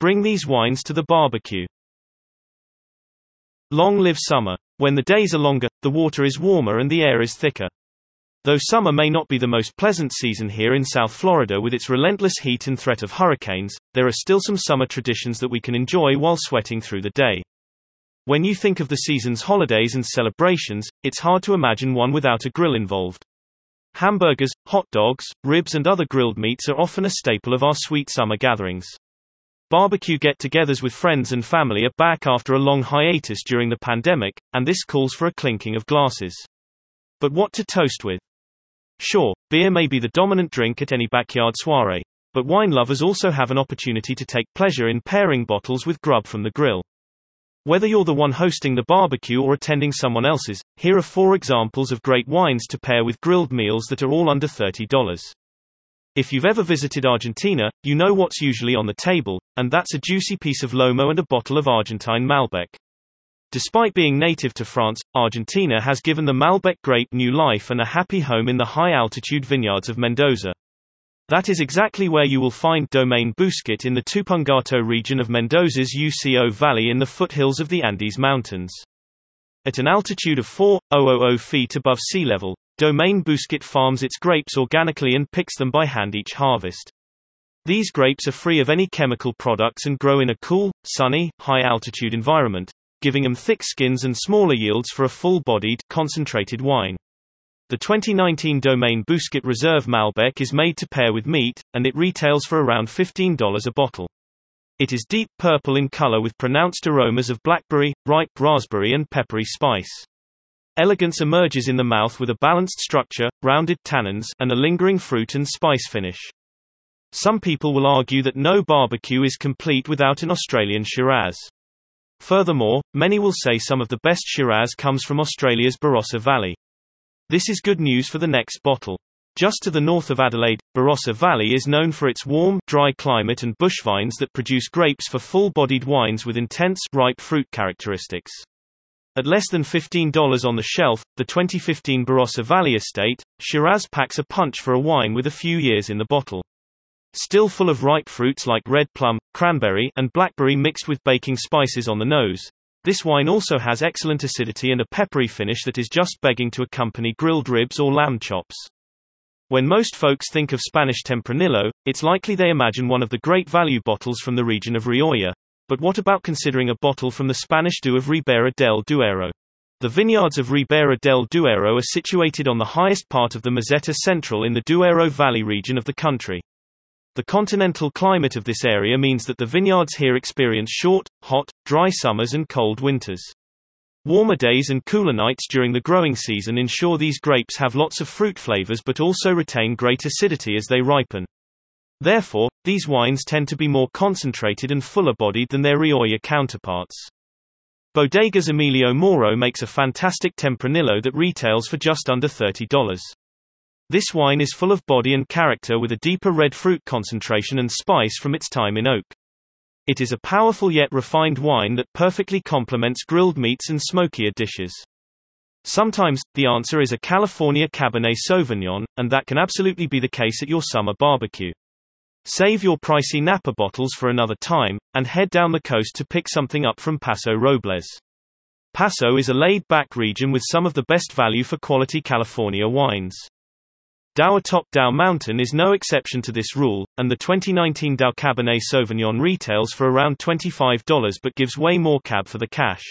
Bring these wines to the barbecue. Long live summer. When the days are longer, the water is warmer and the air is thicker. Though summer may not be the most pleasant season here in South Florida with its relentless heat and threat of hurricanes, there are still some summer traditions that we can enjoy while sweating through the day. When you think of the season's holidays and celebrations, it's hard to imagine one without a grill involved. Hamburgers, hot dogs, ribs and other grilled meats are often a staple of our sweet summer gatherings. Barbecue get-togethers with friends and family are back after a long hiatus during the pandemic, and this calls for a clinking of glasses. But what to toast with? Sure, beer may be the dominant drink at any backyard soiree, but wine lovers also have an opportunity to take pleasure in pairing bottles with grub from the grill. Whether you're the one hosting the barbecue or attending someone else's, here are four examples of great wines to pair with grilled meals that are all under $30. If you've ever visited Argentina, you know what's usually on the table, and that's a juicy piece of lomo and a bottle of Argentine Malbec. Despite being native to France, Argentina has given the Malbec grape new life and a happy home in the high-altitude vineyards of Mendoza. That is exactly where you will find Domaine Bousquet in the Tupungato region of Mendoza's UCO Valley in the foothills of the Andes Mountains. At an altitude of 4,000 feet above sea level, Domaine Bousquet farms its grapes organically and picks them by hand each harvest. These grapes are free of any chemical products and grow in a cool, sunny, high-altitude environment, giving them thick skins and smaller yields for a full-bodied, concentrated wine. The 2019 Domaine Bousquet Reserve Malbec is made to pair with meat, and it retails for around $15 a bottle. It is deep purple in color with pronounced aromas of blackberry, ripe raspberry and peppery spice. Elegance emerges in the mouth with a balanced structure, rounded tannins, and a lingering fruit and spice finish. Some people will argue that no barbecue is complete without an Australian Shiraz. Furthermore, many will say some of the best Shiraz comes from Australia's Barossa Valley. This is good news for the next bottle. Just to the north of Adelaide, Barossa Valley is known for its warm, dry climate and bush vines that produce grapes for full-bodied wines with intense, ripe fruit characteristics. At less than $15 on the shelf, the 2015 Barossa Valley Estate, Shiraz packs a punch for a wine with a few years in the bottle. Still full of ripe fruits like red plum, cranberry, and blackberry mixed with baking spices on the nose. This wine also has excellent acidity and a peppery finish that is just begging to accompany grilled ribs or lamb chops. When most folks think of Spanish Tempranillo, it's likely they imagine one of the great value bottles from the region of Rioja. But what about considering a bottle from the Spanish DO of Ribera del Duero? The vineyards of Ribera del Duero are situated on the highest part of the Meseta Central in the Duero Valley region of the country. The continental climate of this area means that the vineyards here experience short, hot, dry summers and cold winters. Warmer days and cooler nights during the growing season ensure these grapes have lots of fruit flavors but also retain great acidity as they ripen. Therefore, these wines tend to be more concentrated and fuller bodied than their Rioja counterparts. Bodegas Emilio Moro makes a fantastic Tempranillo that retails for just under $30. This wine is full of body and character with a deeper red fruit concentration and spice from its time in oak. It is a powerful yet refined wine that perfectly complements grilled meats and smokier dishes. Sometimes, the answer is a California Cabernet Sauvignon, and that can absolutely be the case at your summer barbecue. Save your pricey Napa bottles for another time, and head down the coast to pick something up from Paso Robles. Paso is a laid-back region with some of the best value for quality California wines. Daou atop Daou Mountain is no exception to this rule, and the 2019 Daou Cabernet Sauvignon retails for around $25 but gives way more cab for the cash.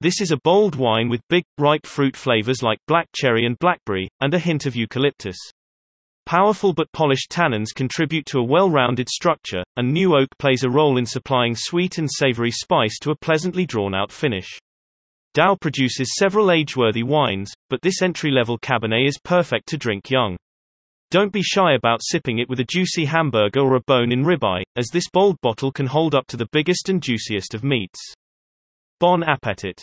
This is a bold wine with big, ripe fruit flavors like black cherry and blackberry, and a hint of eucalyptus. Powerful but polished tannins contribute to a well-rounded structure, and new oak plays a role in supplying sweet and savory spice to a pleasantly drawn-out finish. Daou produces several age-worthy wines, but this entry-level Cabernet is perfect to drink young. Don't be shy about sipping it with a juicy hamburger or a bone-in ribeye, as this bold bottle can hold up to the biggest and juiciest of meats. Bon appetit!